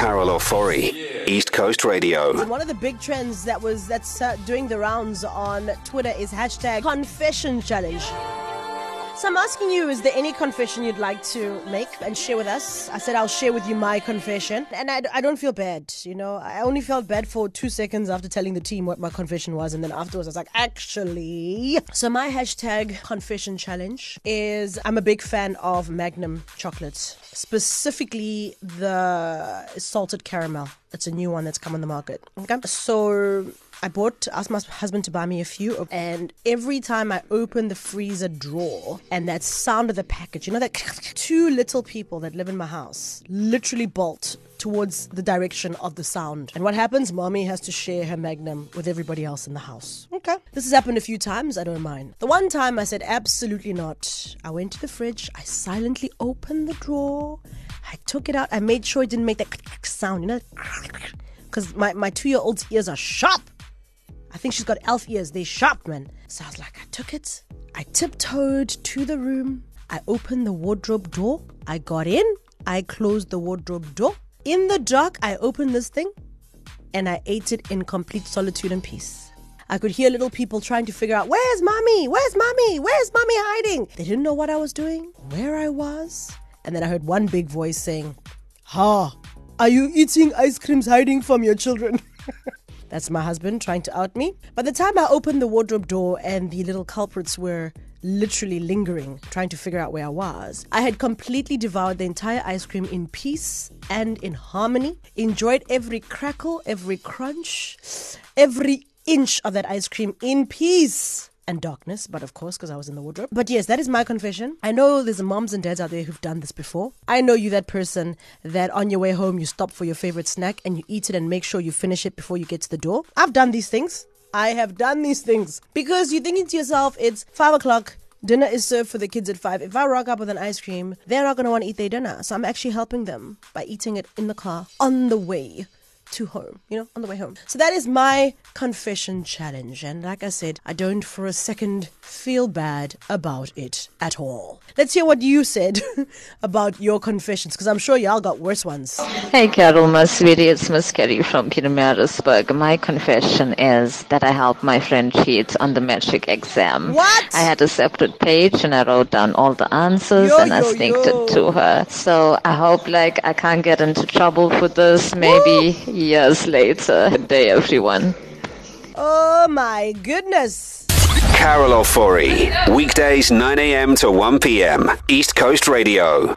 Carol Ofori, East Coast Radio. One of the big trends that was that's uh, doing the rounds on Twitter is hashtag confession challenge. So I'm asking you, is there any confession you'd like to make and share with us? I said I'll share with you my confession. And I, I don't feel bad, you know. I only felt bad for two seconds after telling the team what my confession was. And then afterwards I was like, actually. So my hashtag confession challenge is I'm a big fan of Magnum chocolates, specifically the salted caramel. It's a new one that's come on the market. Okay. So I bought, asked my husband to buy me a few, and every time I open the freezer drawer and that sound of the package, you know, that two little people that live in my house literally bolt towards the direction of the sound. And what happens? Mommy has to share her magnum with everybody else in the house. Okay. This has happened a few times. I don't mind. The one time I said, absolutely not. I went to the fridge, I silently opened the drawer, I took it out, I made sure it didn't make that sound, you know, because my, my two year old's ears are sharp. I think she's got elf ears. They're sharp, man. So I was like, I took it. I tiptoed to the room. I opened the wardrobe door. I got in. I closed the wardrobe door. In the dark, I opened this thing and I ate it in complete solitude and peace. I could hear little people trying to figure out, where's mommy? Where's mommy? Where's mommy hiding? They didn't know what I was doing, where I was. And then I heard one big voice saying, Ha, are you eating ice creams hiding from your children? That's my husband trying to out me. By the time I opened the wardrobe door and the little culprits were literally lingering, trying to figure out where I was, I had completely devoured the entire ice cream in peace and in harmony, enjoyed every crackle, every crunch, every inch of that ice cream in peace and darkness, but of course, because I was in the wardrobe. But yes, that is my confession. I know there's moms and dads out there who've done this before. I know you, that person that on your way home you stop for your favorite snack and you eat it and make sure you finish it before you get to the door. I've done these things. I have done these things because you're thinking to yourself, it's five o'clock. Dinner is served for the kids at five. If I rock up with an ice cream, they're not going to want to eat their dinner. So I'm actually helping them by eating it in the car on the way to home, you know, on the way home. So that is my confession challenge. And like I said, I don't for a second feel bad about it at all. Let's hear what you said about your confessions, because I'm sure y'all got worse ones. Hey, Carol, my sweetie, it's Miss Kelly from Pietermaritzburg. My confession is that I helped my friend cheat on the matric exam. What? I had a separate page and I wrote down all the answers Yo, and I yo, sneaked it to her. So I hope, like, I can't get into trouble for this maybe years later. Good day, everyone. Oh my goodness. Carol Ofori, weekdays 9 a.m. to 1 p.m. East Coast Radio.